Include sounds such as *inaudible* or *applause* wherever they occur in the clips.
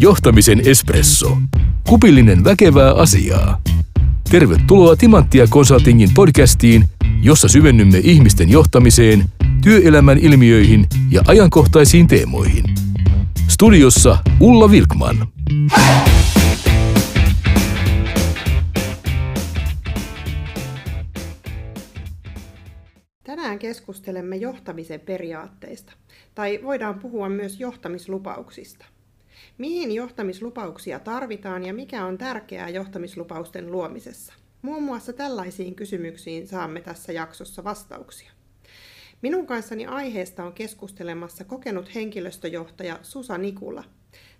Johtamisen espresso. Kupillinen väkevää asiaa. Tervetuloa Timanttia Consultingin podcastiin, jossa syvennymme ihmisten johtamiseen, työelämän ilmiöihin ja ajankohtaisiin teemoihin. Studiossa Ulla Vilkman. Tänään keskustelemme johtamisen periaatteista, tai voidaan puhua myös johtamislupauksista. Mihin johtamislupauksia tarvitaan ja mikä on tärkeää johtamislupausten luomisessa? Muun muassa tällaisiin kysymyksiin saamme tässä jaksossa vastauksia. Minun kanssani aiheesta on keskustelemassa kokenut henkilöstöjohtaja Susa Nikula.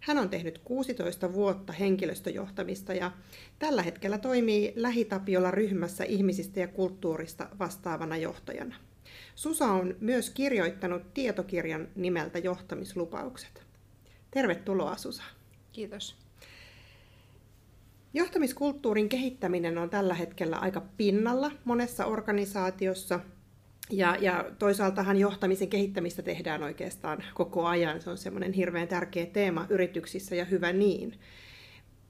Hän on tehnyt 16 vuotta henkilöstöjohtamista ja tällä hetkellä toimii Lähitapiolla ryhmässä ihmisistä ja kulttuurista vastaavana johtajana. Susa on myös kirjoittanut tietokirjan nimeltä Johtamislupaukset. Tervetuloa Susa. Kiitos. Johtamiskulttuurin kehittäminen on tällä hetkellä aika pinnalla monessa organisaatiossa. Ja, ja toisaaltahan johtamisen kehittämistä tehdään oikeastaan koko ajan. Se on semmoinen hirveän tärkeä teema yrityksissä ja hyvä niin.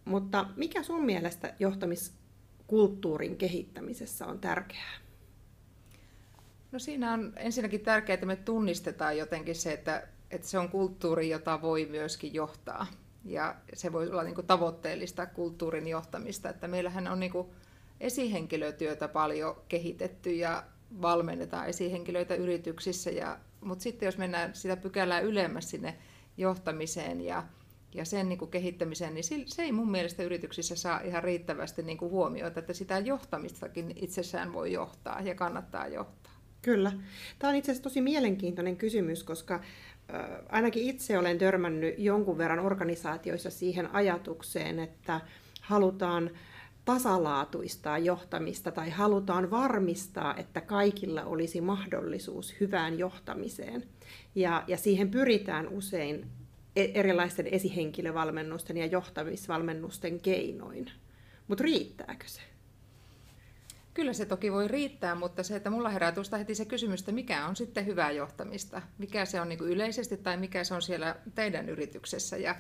Mutta mikä sun mielestä johtamiskulttuurin kehittämisessä on tärkeää? No siinä on ensinnäkin tärkeää, että me tunnistetaan jotenkin se, että, että se on kulttuuri, jota voi myöskin johtaa. Ja se voi olla niin kuin tavoitteellista kulttuurin johtamista. Että meillähän on niin kuin esihenkilötyötä paljon kehitetty ja valmennetaan esihenkilöitä yrityksissä. Ja, mutta sitten jos mennään sitä pykälää ylemmäs sinne johtamiseen ja, ja sen niin kuin kehittämiseen, niin se ei mun mielestä yrityksissä saa ihan riittävästi niin kuin huomioita, että sitä johtamistakin itsessään voi johtaa ja kannattaa johtaa. Kyllä. Tämä on itse asiassa tosi mielenkiintoinen kysymys, koska ainakin itse olen törmännyt jonkun verran organisaatioissa siihen ajatukseen, että halutaan tasalaatuistaa johtamista tai halutaan varmistaa, että kaikilla olisi mahdollisuus hyvään johtamiseen. Ja, ja siihen pyritään usein e-, erilaisten esihenkilövalmennusten ja johtamisvalmennusten keinoin. Mutta riittääkö se? Kyllä se toki voi riittää, mutta se, että mulla herää tuosta heti se kysymys, että mikä on sitten hyvää johtamista, mikä se on niin kuin yleisesti tai mikä se on siellä teidän yrityksessä. Ja,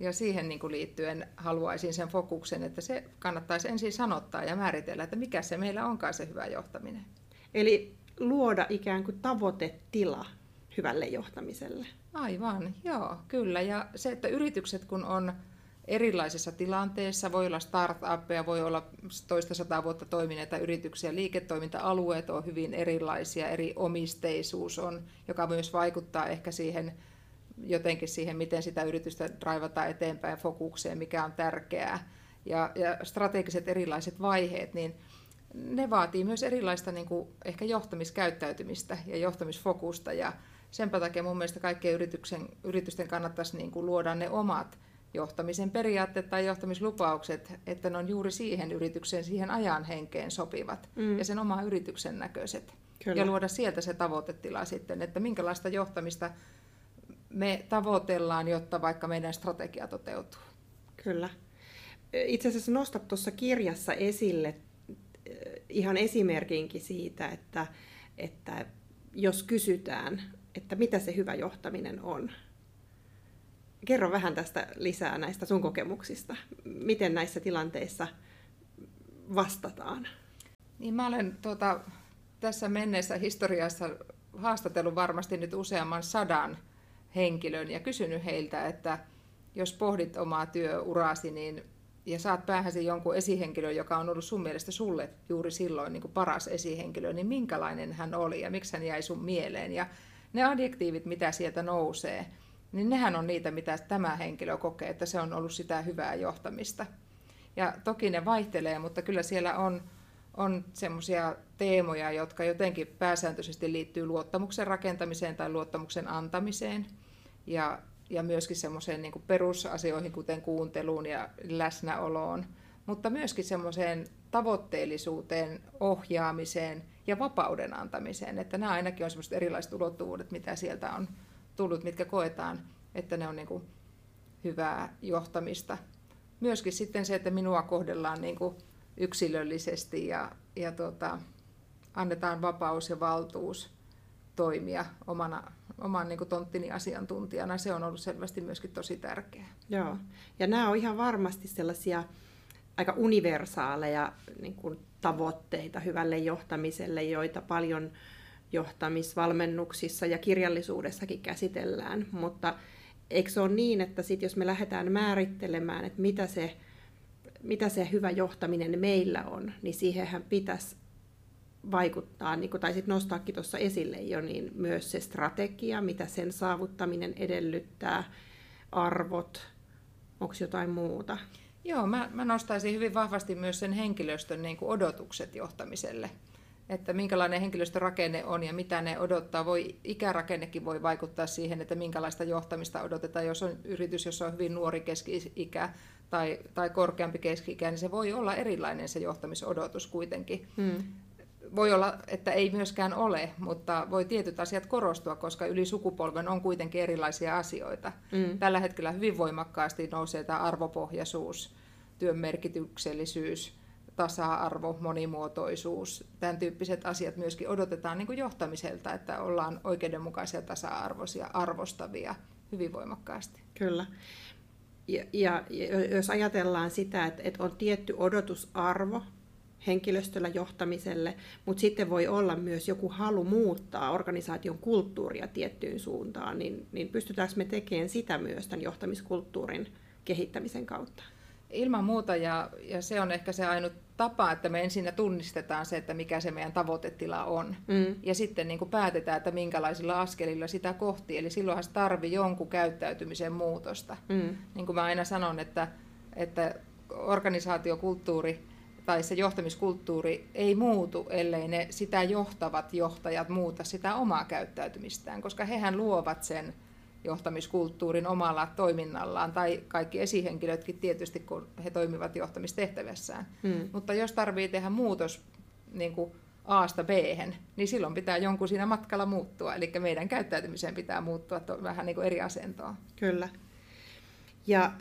ja siihen niin kuin liittyen haluaisin sen fokuksen, että se kannattaisi ensin sanottaa ja määritellä, että mikä se meillä onkaan se hyvä johtaminen. Eli luoda ikään kuin tavoitetila hyvälle johtamiselle. Aivan, joo, kyllä. Ja se, että yritykset kun on erilaisissa tilanteissa. Voi olla startuppeja, voi olla toista sataa vuotta toimineita yrityksiä. Liiketoiminta-alueet on hyvin erilaisia, eri omisteisuus on, joka myös vaikuttaa ehkä siihen jotenkin siihen, miten sitä yritystä raivataan eteenpäin fokukseen, mikä on tärkeää. Ja, ja strategiset erilaiset vaiheet, niin ne vaatii myös erilaista niin kuin ehkä johtamiskäyttäytymistä ja johtamisfokusta. Ja sen takia mun mielestä kaikkien yrityksen, yritysten kannattaisi niin kuin luoda ne omat johtamisen periaatteet tai johtamislupaukset, että ne on juuri siihen yritykseen, siihen ajan henkeen sopivat mm. ja sen oman yrityksen näköiset. Kyllä. Ja luoda sieltä se tavoitetila sitten, että minkälaista johtamista me tavoitellaan, jotta vaikka meidän strategia toteutuu. Kyllä. Itse asiassa nostat tuossa kirjassa esille eh, ihan esimerkinkin siitä, että, että jos kysytään, että mitä se hyvä johtaminen on, kerro vähän tästä lisää näistä sun kokemuksista. Miten näissä tilanteissa vastataan? Niin mä olen tuota, tässä menneessä historiassa haastatellut varmasti nyt useamman sadan henkilön ja kysynyt heiltä, että jos pohdit omaa työurasi niin, ja saat päähäsi jonkun esihenkilön, joka on ollut sun mielestä sulle juuri silloin niin kuin paras esihenkilö, niin minkälainen hän oli ja miksi hän jäi sun mieleen. Ja ne adjektiivit, mitä sieltä nousee, niin nehän on niitä, mitä tämä henkilö kokee, että se on ollut sitä hyvää johtamista. Ja toki ne vaihtelee, mutta kyllä siellä on, on semmoisia teemoja, jotka jotenkin pääsääntöisesti liittyy luottamuksen rakentamiseen tai luottamuksen antamiseen. Ja, ja myöskin semmoiseen niin perusasioihin, kuten kuunteluun ja läsnäoloon, mutta myöskin semmoiseen tavoitteellisuuteen, ohjaamiseen ja vapauden antamiseen. Että nämä ainakin on semmoiset erilaiset ulottuvuudet, mitä sieltä on tullut, mitkä koetaan, että ne on niin kuin hyvää johtamista. Myöskin sitten se, että minua kohdellaan niin kuin yksilöllisesti ja, ja tuota, annetaan vapaus ja valtuus toimia omana, oman niin kuin tonttini asiantuntijana. Se on ollut selvästi myöskin tosi tärkeää. Joo, ja nämä on ihan varmasti sellaisia aika universaaleja niin kuin tavoitteita hyvälle johtamiselle, joita paljon johtamisvalmennuksissa ja kirjallisuudessakin käsitellään, mutta eikö se ole niin, että sit jos me lähdetään määrittelemään, että mitä se, mitä se hyvä johtaminen meillä on, niin siihenhän pitäisi vaikuttaa, niin kuin taisit nostaakin tuossa esille jo, niin myös se strategia, mitä sen saavuttaminen edellyttää, arvot, onko jotain muuta? Joo, mä, mä nostaisin hyvin vahvasti myös sen henkilöstön niin kuin odotukset johtamiselle. Että minkälainen henkilöstörakenne on ja mitä ne odottaa. Voi, ikärakennekin voi vaikuttaa siihen, että minkälaista johtamista odotetaan. Jos on yritys, jossa on hyvin nuori keski-ikä tai, tai korkeampi keski-ikä, niin se voi olla erilainen se johtamisodotus kuitenkin. Hmm voi olla, että ei myöskään ole, mutta voi tietyt asiat korostua, koska yli sukupolven on kuitenkin erilaisia asioita. Mm. Tällä hetkellä hyvin voimakkaasti nousee tämä arvopohjaisuus, työn merkityksellisyys, tasa-arvo, monimuotoisuus, tämän tyyppiset asiat myöskin odotetaan niin kuin johtamiselta, että ollaan oikeudenmukaisia, tasa-arvoisia, arvostavia hyvin voimakkaasti. Kyllä. Ja, ja jos ajatellaan sitä, että, että on tietty odotusarvo henkilöstöllä johtamiselle, mutta sitten voi olla myös joku halu muuttaa organisaation kulttuuria tiettyyn suuntaan, niin, niin pystytäänkö me tekemään sitä myös tämän johtamiskulttuurin kehittämisen kautta? Ilman muuta, ja, ja se on ehkä se ainut tapa, että me ensin tunnistetaan se, että mikä se meidän tavoitetila on. Mm. Ja sitten niin kuin päätetään, että minkälaisilla askelilla sitä kohti. Eli silloinhan se tarvii jonkun käyttäytymisen muutosta. Mm. Niin kuin mä aina sanon, että, että organisaatiokulttuuri tai se johtamiskulttuuri ei muutu, ellei ne sitä johtavat johtajat muuta sitä omaa käyttäytymistään, koska hehän luovat sen johtamiskulttuurin omalla toiminnallaan, tai kaikki esihenkilötkin tietysti, kun he toimivat johtamistehtävässään. Hmm. Mutta jos tarvii tehdä muutos niin kuin A-sta b niin silloin pitää jonkun siinä matkalla muuttua, eli meidän käyttäytymiseen pitää muuttua vähän niin kuin eri asentoa. Kyllä. Ja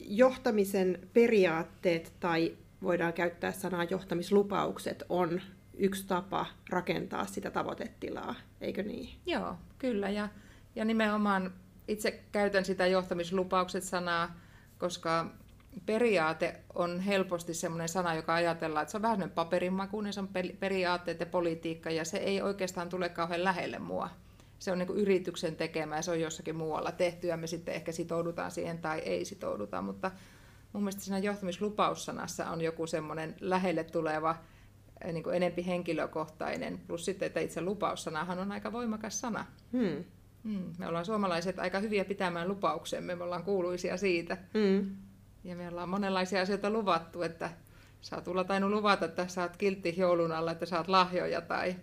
johtamisen periaatteet tai voidaan käyttää sanaa johtamislupaukset, on yksi tapa rakentaa sitä tavoitetilaa, eikö niin? Joo, kyllä. Ja, ja nimenomaan itse käytän sitä johtamislupaukset-sanaa, koska periaate on helposti sellainen sana, joka ajatellaan, että se on vähän paperinmakuinen, se on periaatteet ja politiikka, ja se ei oikeastaan tule kauhean lähelle mua. Se on niin kuin yrityksen tekemä ja se on jossakin muualla tehty, ja me sitten ehkä sitoudutaan siihen tai ei sitouduta, mutta mun mielestä siinä johtamislupaussanassa on joku semmoinen lähelle tuleva eh, niin kuin enempi henkilökohtainen, plus sitten, että itse lupaussanahan on aika voimakas sana. Hmm. Hmm. Me ollaan suomalaiset aika hyviä pitämään lupauksemme, me ollaan kuuluisia siitä. Hmm. Ja me ollaan monenlaisia asioita luvattu, että sä oot Ulla tainnut luvata, että saat kiltti joulun alla, että saat lahjoja tai,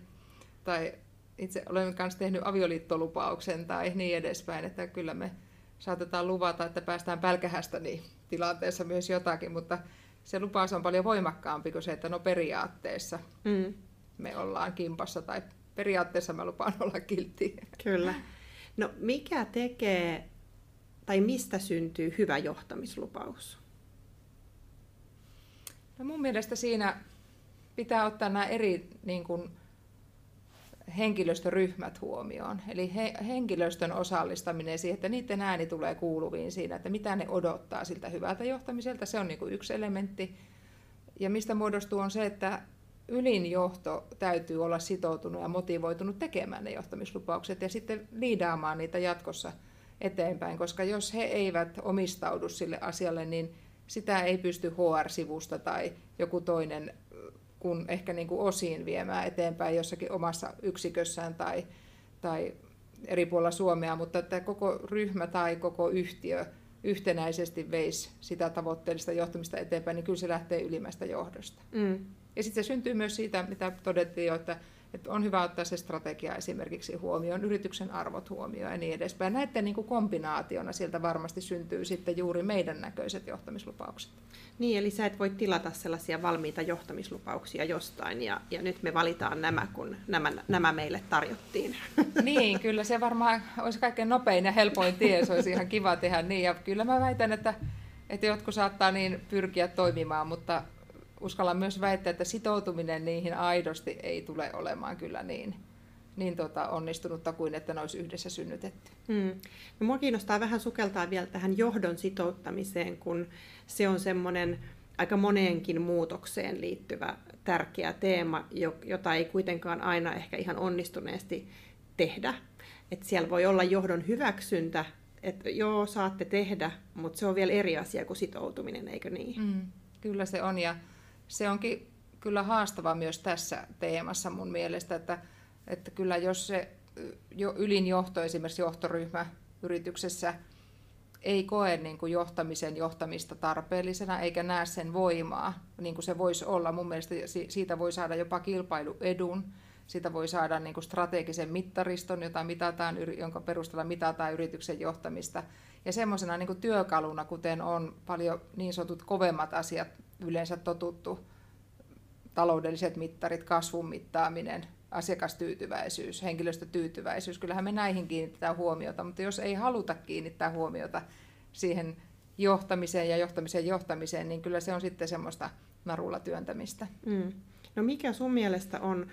tai itse olen myös tehnyt avioliittolupauksen tai niin edespäin, että kyllä me saatetaan luvata, että päästään pälkähästä niin tilanteessa myös jotakin, mutta se lupaus on paljon voimakkaampi kuin se, että no periaatteessa mm. me ollaan kimpassa tai periaatteessa mä lupaan olla kiltti. Kyllä. No mikä tekee tai mistä syntyy hyvä johtamislupaus? No mun mielestä siinä pitää ottaa nämä eri niin kuin, henkilöstöryhmät huomioon. Eli he, henkilöstön osallistaminen siihen, että niiden ääni tulee kuuluviin siinä, että mitä ne odottaa siltä hyvältä johtamiselta, se on niin kuin yksi elementti. Ja mistä muodostuu on se, että ylin johto täytyy olla sitoutunut ja motivoitunut tekemään ne johtamislupaukset ja sitten liidaamaan niitä jatkossa eteenpäin, koska jos he eivät omistaudu sille asialle, niin sitä ei pysty HR-sivusta tai joku toinen kuin ehkä niin kuin osiin viemään eteenpäin jossakin omassa yksikössään tai, tai eri puolilla Suomea, mutta että koko ryhmä tai koko yhtiö yhtenäisesti veisi sitä tavoitteellista johtamista eteenpäin, niin kyllä se lähtee ylimmästä johdosta. Mm. Ja sitten se syntyy myös siitä, mitä todettiin jo, että että on hyvä ottaa se strategia esimerkiksi huomioon, yrityksen arvot huomioon ja niin edespäin. Näiden niin kuin kombinaationa sieltä varmasti syntyy sitten juuri meidän näköiset johtamislupaukset. Niin, eli sä et voi tilata sellaisia valmiita johtamislupauksia jostain, ja, ja nyt me valitaan nämä, kun nämä, nämä meille tarjottiin. *laughs* Niin, kyllä se varmaan olisi kaikkein nopein ja helpoin tie, se olisi ihan kiva tehdä niin, ja kyllä mä väitän, että, että jotkut saattaa niin pyrkiä toimimaan, mutta uskallan myös väittää, että sitoutuminen niihin aidosti ei tule olemaan kyllä niin, niin tota, onnistunutta kuin että ne olisi yhdessä synnytetty. Mm. No, mua kiinnostaa vähän sukeltaa vielä tähän johdon sitouttamiseen, kun se on semmoinen aika moneenkin muutokseen liittyvä tärkeä teema, jota ei kuitenkaan aina ehkä ihan onnistuneesti tehdä. Et siellä voi olla johdon hyväksyntä, että joo, saatte tehdä, mutta se on vielä eri asia kuin sitoutuminen, eikö niin? Mm, kyllä se on, ja se onkin kyllä haastava myös tässä teemassa mun mielestä, että, että kyllä jos se jo ylin johto, esimerkiksi johtoryhmä yrityksessä, ei koe niin kuin johtamisen johtamista tarpeellisena eikä näe sen voimaa, niin kuin se voisi olla. Mun mielestä siitä voi saada jopa kilpailuedun, siitä voi saada niin kuin strategisen mittariston, jota mitataan, jonka perusteella mitataan yrityksen johtamista. Ja semmoisena niin työkaluna, kuten on paljon niin sanotut kovemmat asiat yleensä totuttu, taloudelliset mittarit, kasvun mittaaminen, asiakastyytyväisyys, henkilöstötyytyväisyys, kyllähän me näihin kiinnitetään huomiota, mutta jos ei haluta kiinnittää huomiota siihen johtamiseen ja johtamisen johtamiseen, niin kyllä se on sitten semmoista narulla työntämistä. Mm. No mikä sun mielestä on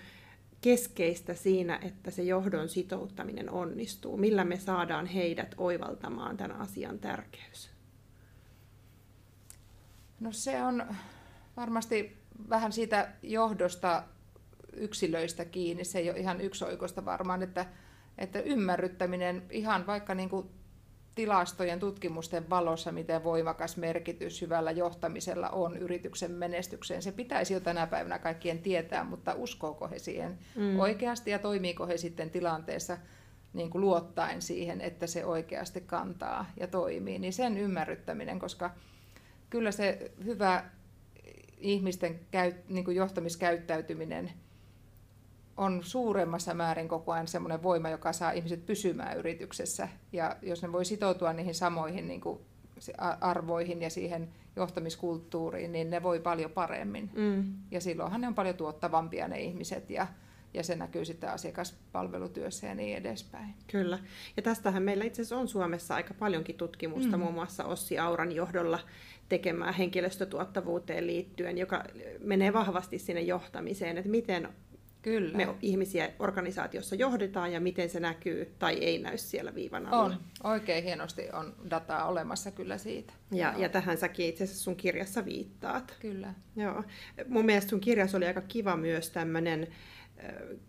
keskeistä siinä, että se johdon sitouttaminen onnistuu? Millä me saadaan heidät oivaltamaan tämän asian tärkeys? No se on varmasti vähän siitä johdosta yksilöistä kiinni. Se ei ole ihan yksioikoista varmaan, että, että ymmärryttäminen ihan vaikka niin kuin tilastojen tutkimusten valossa, miten voimakas merkitys hyvällä johtamisella on yrityksen menestykseen. Se pitäisi jo tänä päivänä kaikkien tietää, mutta uskooko he siihen mm. oikeasti ja toimiiko he sitten tilanteessa niin kuin luottaen siihen, että se oikeasti kantaa ja toimii, niin sen ymmärryttäminen, koska kyllä se hyvä ihmisten käy, niin kuin johtamiskäyttäytyminen on suuremmassa määrin koko ajan semmoinen voima, joka saa ihmiset pysymään yrityksessä. Ja jos ne voi sitoutua niihin samoihin niin kuin arvoihin ja siihen johtamiskulttuuriin, niin ne voi paljon paremmin. Mm. Ja silloinhan ne on paljon tuottavampia ne ihmiset ja, ja se näkyy sitten asiakaspalvelutyössä ja niin edespäin. Kyllä. Ja tästähän meillä itse asiassa on Suomessa aika paljonkin tutkimusta, mm. muun muassa Ossi Auran johdolla tekemään henkilöstötuottavuuteen liittyen, joka menee vahvasti sinne johtamiseen, että miten Kyllä. me ihmisiä organisaatiossa johdetaan ja miten se näkyy tai ei näy siellä viivan alla. On. Oikein hienosti on dataa olemassa kyllä siitä. Ja, ja tähän säkin itse asiassa sun kirjassa viittaat. Kyllä. Joo. Mun mielestä sun kirjassa oli aika kiva myös tämmöinen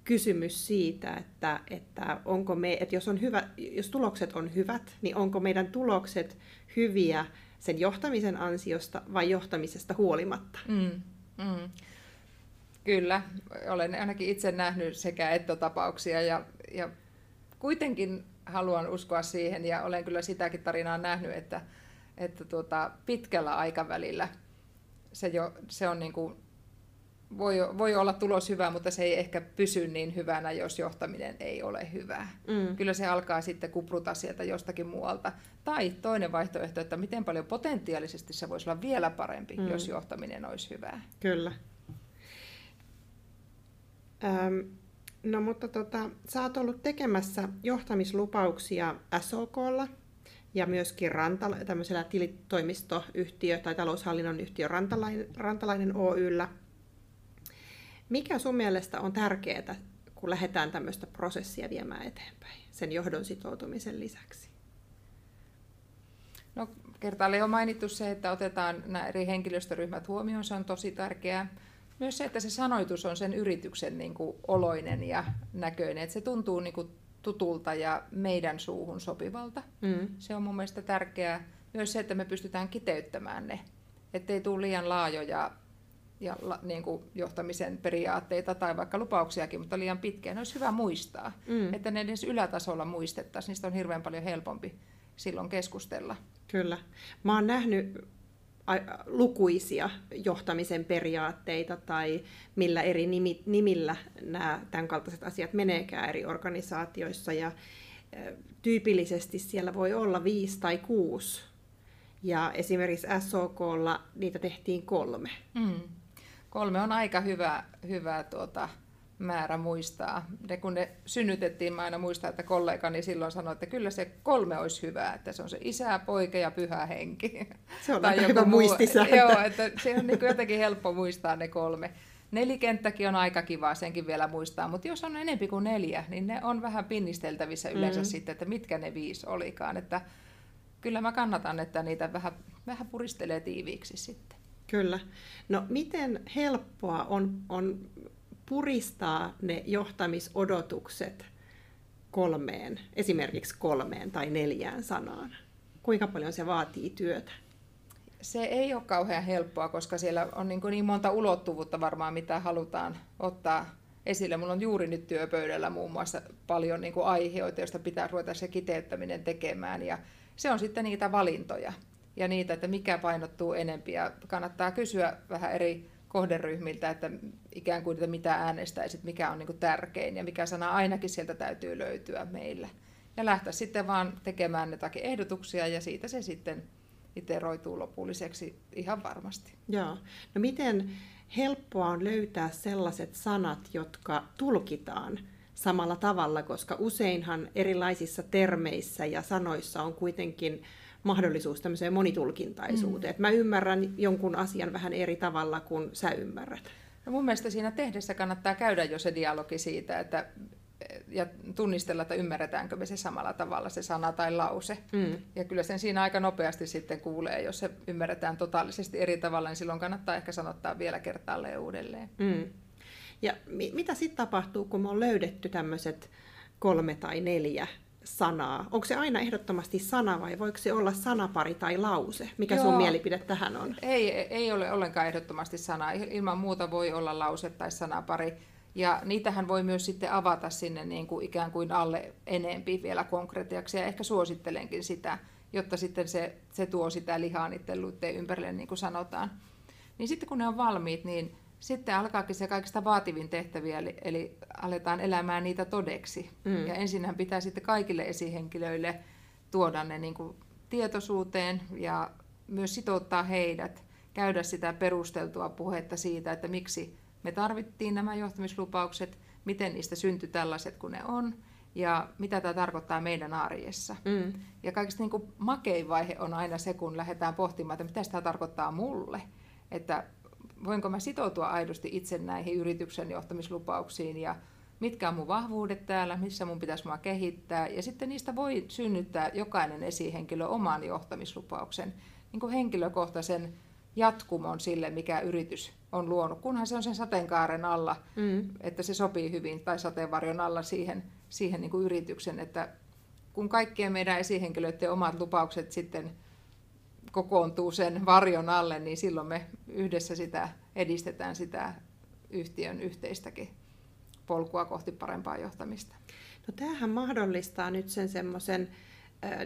kysymys siitä, että, että, onko me, että jos, on hyvä, jos tulokset on hyvät, niin onko meidän tulokset hyviä sen johtamisen ansiosta vai johtamisesta huolimatta? Mm, mm. Kyllä, olen ainakin itse nähnyt sekä että tapauksia ja, ja kuitenkin haluan uskoa siihen ja olen kyllä sitäkin tarinaa nähnyt, että, että tuota, pitkällä aikavälillä se, jo, se on niin kuin, voi, voi olla tulos hyvä, mutta se ei ehkä pysy niin hyvänä, jos johtaminen ei ole hyvää. Mm. Kyllä se alkaa sitten kupruta sieltä jostakin muualta. Tai toinen vaihtoehto, että miten paljon potentiaalisesti se voisi olla vielä parempi, mm. jos johtaminen olisi hyvää. Kyllä. Ähm, no mutta tota, sä oot ollut tekemässä johtamislupauksia SOKlla ja myöskin Rantala, tämmöisellä tilitoimistoyhtiö tai taloushallinnon yhtiö Rantalainen, Rantalainen Oyllä. Mikä sun mielestä on tärkeää, kun lähdetään tämmöistä prosessia viemään eteenpäin sen johdon sitoutumisen lisäksi? No, kertaalle jo mainittu se, että otetaan nämä eri henkilöstöryhmät huomioon, se on tosi tärkeää myös se, että se sanoitus on sen yrityksen niin kuin oloinen ja näköinen, että se tuntuu niin kuin tutulta ja meidän suuhun sopivalta. Mm. Se on mun mielestä tärkeää. Myös se, että me pystytään kiteyttämään ne, ettei tule liian laajoja ja niin kuin johtamisen periaatteita tai vaikka lupauksiakin, mutta liian pitkään. Ne olisi hyvä muistaa, mm. että ne edes ylätasolla muistettaisiin. Niistä on hirveän paljon helpompi silloin keskustella. Kyllä. Mä oon nähnyt lukuisia johtamisen periaatteita tai millä eri nimillä nämä tämänkaltaiset asiat meneekään eri organisaatioissa. Ja tyypillisesti siellä voi olla viisi tai kuusi. Ja esimerkiksi SOKlla niitä tehtiin kolme. Mm. Kolme on aika hyvä, hyvä tuota, määrä muistaa. Ne, kun ne synnytettiin, mä aina muistan, että kollegani silloin sanoi, että kyllä se kolme olisi hyvä, että se on se isä, poika ja pyhä henki. Se on tai aika hyvä muistisääntö. Joo, että se on niin jotenkin helppo muistaa ne kolme. Nelikenttäkin on aika kiva, senkin vielä muistaa, mutta jos on enempi kuin neljä, niin ne on vähän pinnisteltävissä yleensä mm. sitten, että mitkä ne viisi olikaan. Että kyllä mä kannatan, että niitä vähän, vähän puristelee tiiviiksi sitten. Kyllä. No miten helppoa on, on puristaa ne johtamisodotukset kolmeen, esimerkiksi kolmeen tai neljään sanaan? Kuinka paljon se vaatii työtä? Se ei ole kauhean helppoa, koska siellä on niin, niin monta ulottuvuutta varmaan, mitä halutaan ottaa esille. Mulla on juuri nyt työpöydällä muun muassa paljon niin kuin aiheita, joista pitää ruveta se kiteyttäminen tekemään. Ja se on sitten niitä valintoja ja niitä, että mikä painottuu enempi. Ja kannattaa kysyä vähän eri kohderyhmiltä, että ikään kuin että mitä äänestäisit, mikä on niin tärkein ja mikä sana ainakin sieltä täytyy löytyä meillä. Ja lähteä sitten vaan tekemään jotakin ehdotuksia ja siitä se sitten iteroituu lopulliseksi ihan varmasti. Joo. No miten helppoa on löytää sellaiset sanat, jotka tulkitaan samalla tavalla, koska useinhan erilaisissa termeissä ja sanoissa on kuitenkin mahdollisuus tämmöiseen monitulkintaisuuteen. Mm. mä ymmärrän jonkun asian vähän eri tavalla kuin sä ymmärrät. No mun mielestä siinä tehdessä kannattaa käydä jo se dialogi siitä, että ja tunnistella, että ymmärretäänkö me se samalla tavalla, se sana tai lause. Mm. Ja kyllä sen siinä aika nopeasti sitten kuulee, jos se ymmärretään totaalisesti eri tavalla, niin silloin kannattaa ehkä sanottaa vielä kertaalleen uudelleen. Mm. Ja mi- mitä sitten tapahtuu, kun me on löydetty tämmöiset kolme tai neljä sanaa? Onko se aina ehdottomasti sana vai voiko se olla sanapari tai lause? Mikä Joo. sun mielipide tähän on? Ei, ei ole ollenkaan ehdottomasti sana. Ilman muuta voi olla lause tai sanapari. Ja niitähän voi myös sitten avata sinne niin kuin ikään kuin alle enempi vielä konkretiaksi. Ja ehkä suosittelenkin sitä, jotta sitten se, se tuo sitä lihaa niiden luitteen ympärille, niin kuin sanotaan. Niin sitten kun ne on valmiit, niin sitten alkaakin se kaikista vaativin tehtäviä, eli, eli aletaan elämään niitä todeksi. Mm. Ja ensinnähän pitää sitten kaikille esihenkilöille tuoda ne niin kuin tietoisuuteen ja myös sitouttaa heidät, käydä sitä perusteltua puhetta siitä, että miksi me tarvittiin nämä johtamislupaukset, miten niistä syntyi tällaiset kuin ne on, ja mitä tämä tarkoittaa meidän arjessa. Mm. Ja kaikista niin kuin makein vaihe on aina se, kun lähdetään pohtimaan, että mitä tämä tarkoittaa mulle. Että voinko mä sitoutua aidosti itse näihin yrityksen johtamislupauksiin ja mitkä on mun vahvuudet täällä, missä mun pitäisi mua kehittää. Ja sitten niistä voi synnyttää jokainen esihenkilö oman johtamislupauksen, niin kuin henkilökohtaisen jatkumon sille, mikä yritys on luonut, kunhan se on sen sateenkaaren alla, mm. että se sopii hyvin, tai sateenvarjon alla siihen, siihen niin kuin yrityksen, että kun kaikkien meidän esihenkilöiden omat lupaukset sitten kokoontuu sen varjon alle, niin silloin me yhdessä sitä edistetään sitä yhtiön yhteistäkin polkua kohti parempaa johtamista. No tämähän mahdollistaa nyt sen semmoisen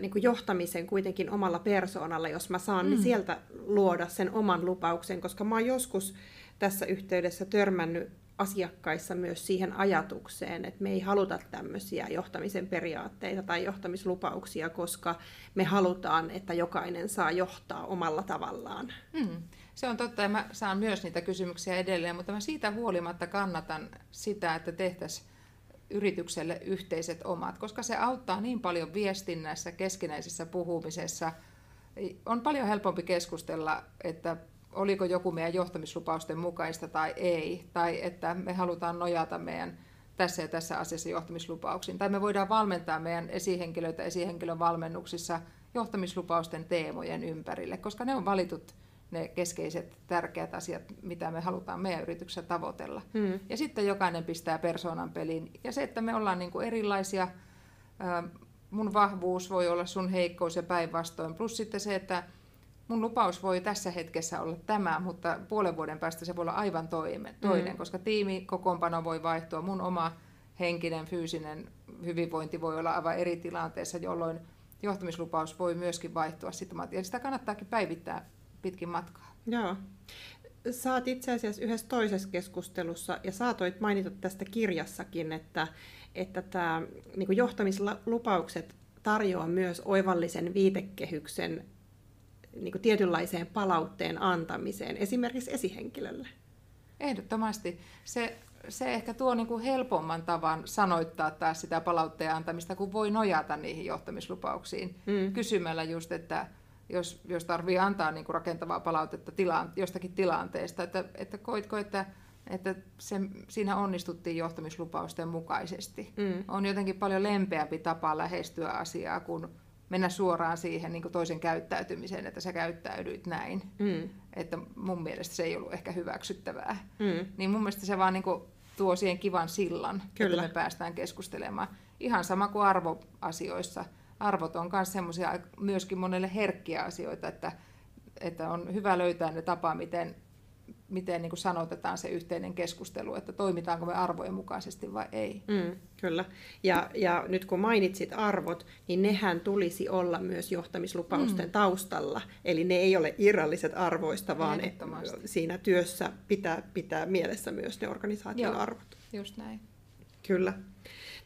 niin johtamisen kuitenkin omalla persoonalla, jos mä saan mm. sieltä luoda sen oman lupauksen, koska mä oon joskus tässä yhteydessä törmännyt asiakkaissa myös siihen ajatukseen, että me ei haluta tämmöisiä johtamisen periaatteita tai johtamislupauksia, koska me halutaan, että jokainen saa johtaa omalla tavallaan. Mm. Se on totta ja mä saan myös niitä kysymyksiä edelleen, mutta mä siitä huolimatta kannatan sitä, että tehtäisiin yritykselle yhteiset omat, koska se auttaa niin paljon viestinnässä, keskinäisessä puhumisessa. On paljon helpompi keskustella, että oliko joku meidän johtamislupausten mukaista tai ei, tai että me halutaan nojata meidän tässä ja tässä asiassa johtamislupauksiin. Tai me voidaan valmentaa meidän esihenkilöitä esihenkilön valmennuksissa johtamislupausten teemojen ympärille, koska ne on valitut ne keskeiset tärkeät asiat, mitä me halutaan meidän yrityksessä tavoitella. Hmm. Ja sitten jokainen pistää persoonan peliin. Ja se, että me ollaan niin kuin erilaisia, mun vahvuus voi olla sun heikkous ja päinvastoin. Plus sitten se, että mun lupaus voi tässä hetkessä olla tämä, mutta puolen vuoden päästä se voi olla aivan toinen, toinen mm. koska tiimikokoonpano voi vaihtua. Mun oma henkinen, fyysinen hyvinvointi voi olla aivan eri tilanteessa, jolloin johtamislupaus voi myöskin vaihtua. Ja sitä kannattaakin päivittää pitkin matkaa. Joo. Saat itse asiassa yhdessä toisessa keskustelussa, ja saatoit mainita tästä kirjassakin, että, että tämä niin johtamislupaukset tarjoaa myös oivallisen viitekehyksen niin kuin tietynlaiseen palautteen antamiseen, esimerkiksi esihenkilölle? Ehdottomasti. Se, se ehkä tuo niin kuin helpomman tavan sanoittaa taas sitä palautteen antamista, kun voi nojata niihin johtamislupauksiin mm. kysymällä just, että jos, jos tarvii antaa niin kuin rakentavaa palautetta tilaan, jostakin tilanteesta, että, että koitko, että että se, siinä onnistuttiin johtamislupausten mukaisesti. Mm. On jotenkin paljon lempeämpi tapa lähestyä asiaa kuin mennä suoraan siihen niin toisen käyttäytymiseen, että sä käyttäydyit näin. Mm. Että mun mielestä se ei ollut ehkä hyväksyttävää. Mm. Niin mun mielestä se vaan niin kuin tuo siihen kivan sillan, Kyllä. että me päästään keskustelemaan. Ihan sama kuin arvoasioissa. Arvot on myös semmoisia myöskin monelle herkkiä asioita, että, että on hyvä löytää ne tapa, miten miten niin kuin sanotetaan se yhteinen keskustelu, että toimitaanko me arvojen mukaisesti vai ei. Mm, kyllä. Ja, ja nyt kun mainitsit arvot, niin nehän tulisi olla myös johtamislupausten mm. taustalla. Eli ne ei ole irralliset arvoista, vaan ne, siinä työssä pitää pitää mielessä myös ne organisaation Joo, arvot. just näin. Kyllä.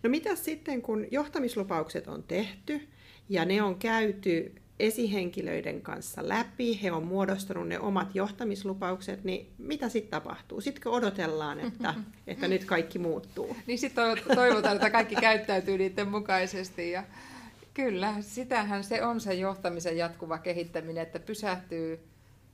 No mitä sitten, kun johtamislupaukset on tehty ja ne on käyty esihenkilöiden kanssa läpi, he on muodostanut ne omat johtamislupaukset, niin mitä sitten tapahtuu? Sitten odotellaan, että, *laughs* että nyt kaikki muuttuu? Niin sitten toivotaan, että kaikki *laughs* käyttäytyy niiden mukaisesti ja kyllä, sitähän se on se johtamisen jatkuva kehittäminen, että pysähtyy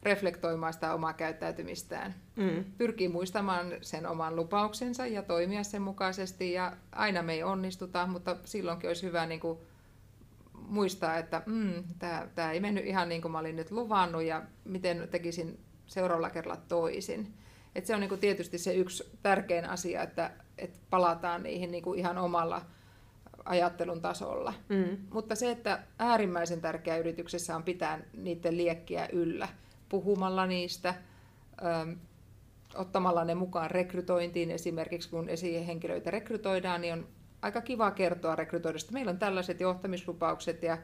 reflektoimaan sitä omaa käyttäytymistään. Mm. Pyrkii muistamaan sen oman lupauksensa ja toimia sen mukaisesti ja aina me ei onnistuta, mutta silloinkin olisi hyvä niin kuin muistaa, että mm, tämä ei mennyt ihan niin kuin mä olin nyt luvannut ja miten tekisin seuraavalla kerralla toisin. Et se on niin kuin tietysti se yksi tärkein asia, että, että palataan niihin niin kuin ihan omalla ajattelun tasolla. Mm. Mutta se, että äärimmäisen tärkeää yrityksessä on pitää niiden liekkiä yllä, puhumalla niistä, ö, ottamalla ne mukaan rekrytointiin. Esimerkiksi kun esihenkilöitä rekrytoidaan, niin on aika kiva kertoa rekrytoidusta. Meillä on tällaiset johtamislupaukset ja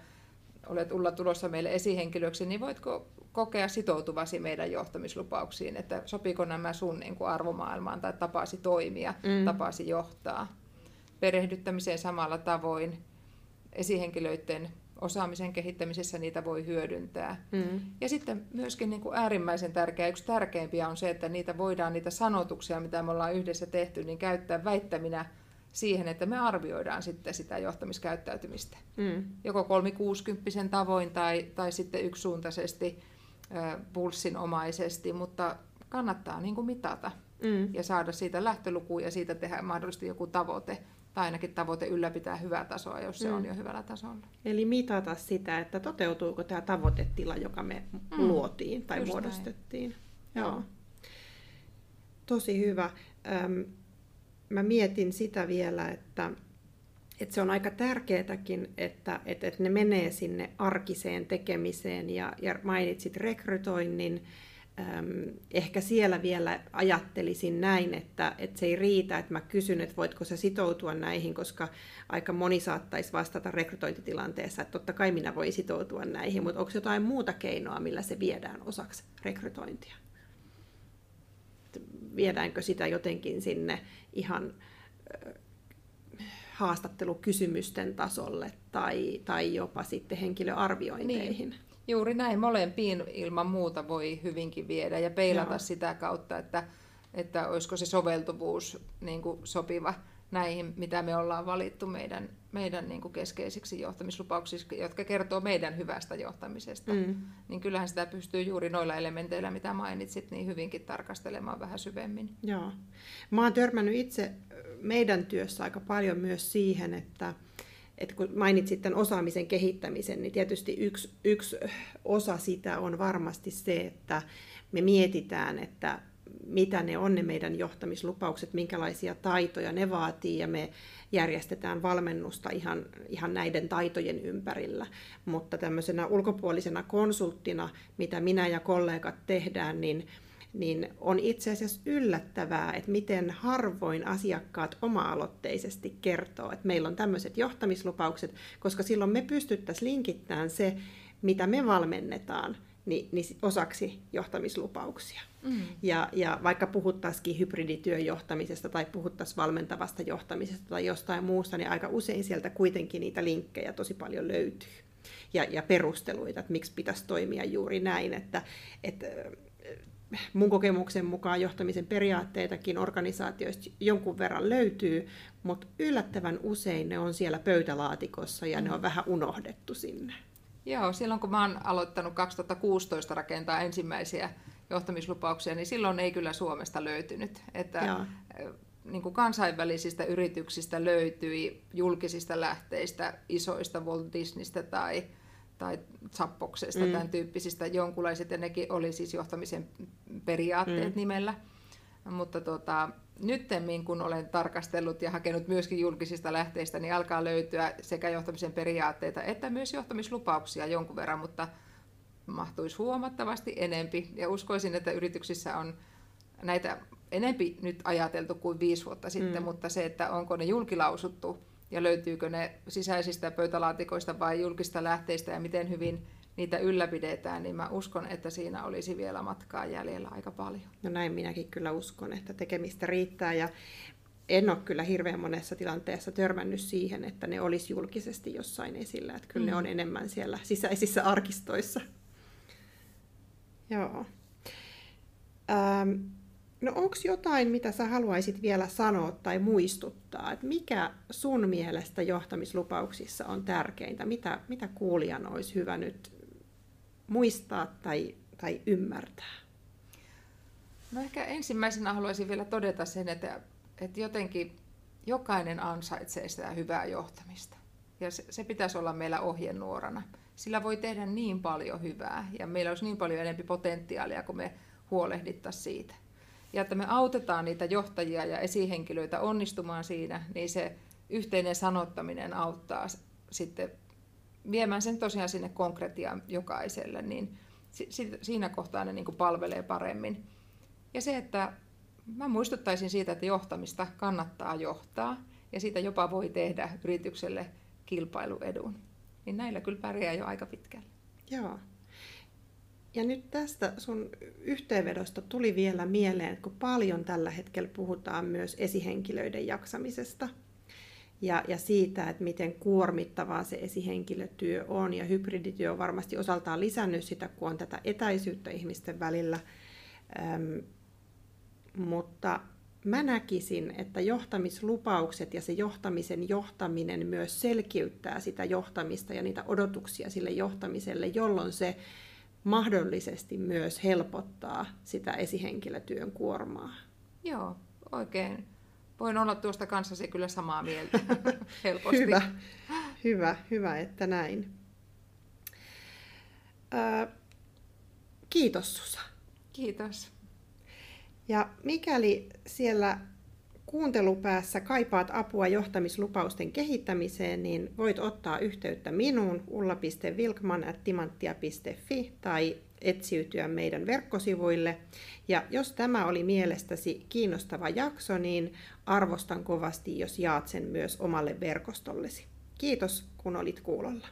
olet Ulla tulossa meille esihenkilöksi, niin voitko kokea sitoutuvasi meidän johtamislupauksiin, että sopiiko nämä sun niin kuin arvomaailmaan tai tapaasi toimia, mm. tapaasi johtaa. Perehdyttämiseen samalla tavoin esihenkilöiden osaamisen kehittämisessä niitä voi hyödyntää. Mm. Ja sitten myöskin niin kuin äärimmäisen tärkeä, yksi tärkeimpiä on se, että niitä voidaan, niitä sanotuksia, mitä me ollaan yhdessä tehty, niin käyttää väittäminä siihen, että me arvioidaan sitten sitä johtamiskäyttäytymistä. Mm. Joko kolmikuusikymppisen tavoin tai, tai sitten yksisuuntaisesti pulssinomaisesti, mutta kannattaa niin kuin mitata mm. ja saada siitä lähtöluku ja siitä tehdä mahdollisesti joku tavoite tai ainakin tavoite ylläpitää hyvää tasoa, jos se mm. on jo hyvällä tasolla. Eli mitata sitä, että toteutuuko tämä tavoitetila, joka me mm. luotiin tai Just muodostettiin. Näin. Joo. Tosi hyvä. Öm, mä mietin sitä vielä, että, että se on aika tärkeätäkin, että, että, että ne menee sinne arkiseen tekemiseen ja, ja mainitsit rekrytoinnin. Ehkä siellä vielä ajattelisin näin, että, että se ei riitä, että mä kysyn, että voitko sä sitoutua näihin, koska aika moni saattaisi vastata rekrytointitilanteessa, että totta kai minä voin sitoutua näihin, mutta onko jotain muuta keinoa, millä se viedään osaksi rekrytointia? Viedäänkö sitä jotenkin sinne ihan haastattelukysymysten tasolle tai, tai jopa sitten henkilöarviointeihin. Niin. Juuri näin, molempiin ilman muuta voi hyvinkin viedä ja peilata Joo. sitä kautta, että, että olisiko se soveltuvuus niin kuin sopiva näihin, mitä me ollaan valittu meidän, meidän niin kuin keskeisiksi johtamislupauksiksi, jotka kertoo meidän hyvästä johtamisesta. Mm. Niin kyllähän sitä pystyy juuri noilla elementeillä, mitä mainitsit, niin hyvinkin tarkastelemaan vähän syvemmin. Joo. Mä oon törmännyt itse meidän työssä aika paljon myös siihen, että, että kun mainitsit tämän osaamisen kehittämisen, niin tietysti yksi, yksi osa sitä on varmasti se, että me mietitään, että mitä ne on ne meidän johtamislupaukset, minkälaisia taitoja ne vaatii ja me järjestetään valmennusta ihan, ihan näiden taitojen ympärillä. Mutta tämmöisenä ulkopuolisena konsulttina, mitä minä ja kollegat tehdään, niin, niin on itse asiassa yllättävää, että miten harvoin asiakkaat oma-aloitteisesti kertoo, että meillä on tämmöiset johtamislupaukset, koska silloin me pystyttäisiin linkittämään se, mitä me valmennetaan – niin, niin osaksi johtamislupauksia. Mm. Ja, ja vaikka puhuttaisikin hybridityön johtamisesta tai puhuttaisiin valmentavasta johtamisesta tai jostain muusta, niin aika usein sieltä kuitenkin niitä linkkejä tosi paljon löytyy. Ja, ja perusteluita, että miksi pitäisi toimia juuri näin. Että, että mun kokemuksen mukaan johtamisen periaatteitakin organisaatioista jonkun verran löytyy, mutta yllättävän usein ne on siellä pöytälaatikossa ja mm. ne on vähän unohdettu sinne. Joo, silloin kun mä oon aloittanut 2016 rakentaa ensimmäisiä johtamislupauksia, niin silloin ei kyllä Suomesta löytynyt. Että Joo. niin kuin kansainvälisistä yrityksistä löytyi julkisista lähteistä, isoista Walt Disneystä tai, tai Zappoksesta, mm. tämän tyyppisistä jonkunlaiset, ja nekin oli siis johtamisen periaatteet mm. nimellä. Mutta tota, nyttemmin kun olen tarkastellut ja hakenut myöskin julkisista lähteistä, niin alkaa löytyä sekä johtamisen periaatteita että myös johtamislupauksia jonkun verran, mutta mahtuisi huomattavasti enempi. Ja uskoisin, että yrityksissä on näitä enempi nyt ajateltu kuin viisi vuotta sitten, mm. mutta se, että onko ne julkilausuttu ja löytyykö ne sisäisistä pöytälaatikoista vai julkista lähteistä ja miten hyvin niitä ylläpidetään, niin mä uskon, että siinä olisi vielä matkaa jäljellä aika paljon. No näin minäkin kyllä uskon, että tekemistä riittää ja en ole kyllä hirveän monessa tilanteessa törmännyt siihen, että ne olisi julkisesti jossain esillä. Että kyllä mm. ne on enemmän siellä sisäisissä arkistoissa. Joo. Ähm, no onko jotain, mitä sä haluaisit vielä sanoa tai muistuttaa? Että mikä sun mielestä johtamislupauksissa on tärkeintä? Mitä, mitä kuulijan olisi hyvä nyt muistaa tai, tai ymmärtää? No ehkä ensimmäisenä haluaisin vielä todeta sen, että, että jotenkin jokainen ansaitsee sitä hyvää johtamista. Ja se, se pitäisi olla meillä ohjenuorana. Sillä voi tehdä niin paljon hyvää ja meillä olisi niin paljon enemmän potentiaalia, kun me huolehdittaisiin siitä. Ja että me autetaan niitä johtajia ja esihenkilöitä onnistumaan siinä, niin se yhteinen sanottaminen auttaa sitten viemään sen tosiaan sinne konkretiaan jokaiselle, niin siinä kohtaa ne niin kuin palvelee paremmin. Ja se, että mä muistuttaisin siitä, että johtamista kannattaa johtaa ja siitä jopa voi tehdä yritykselle kilpailuedun. Niin näillä kyllä pärjää jo aika pitkälle. Joo. Ja nyt tästä sun yhteenvedosta tuli vielä mieleen, kun paljon tällä hetkellä puhutaan myös esihenkilöiden jaksamisesta – ja, ja siitä, että miten kuormittavaa se esihenkilötyö on. Ja hybridityö on varmasti osaltaan lisännyt sitä, kun on tätä etäisyyttä ihmisten välillä. Ähm, mutta mä näkisin, että johtamislupaukset ja se johtamisen johtaminen myös selkiyttää sitä johtamista ja niitä odotuksia sille johtamiselle, jolloin se mahdollisesti myös helpottaa sitä esihenkilötyön kuormaa. Joo, oikein voin olla tuosta kanssasi kyllä samaa mieltä *laughs* helposti. Hyvä, hyvä, hyvä, että näin. Ö, kiitos Susa. Kiitos. Ja mikäli siellä kuuntelupäässä kaipaat apua johtamislupausten kehittämiseen, niin voit ottaa yhteyttä minuun ulla.vilkman.timanttia.fi tai etsiytyä meidän verkkosivuille. Ja jos tämä oli mielestäsi kiinnostava jakso, niin arvostan kovasti, jos jaat sen myös omalle verkostollesi. Kiitos, kun olit kuulolla.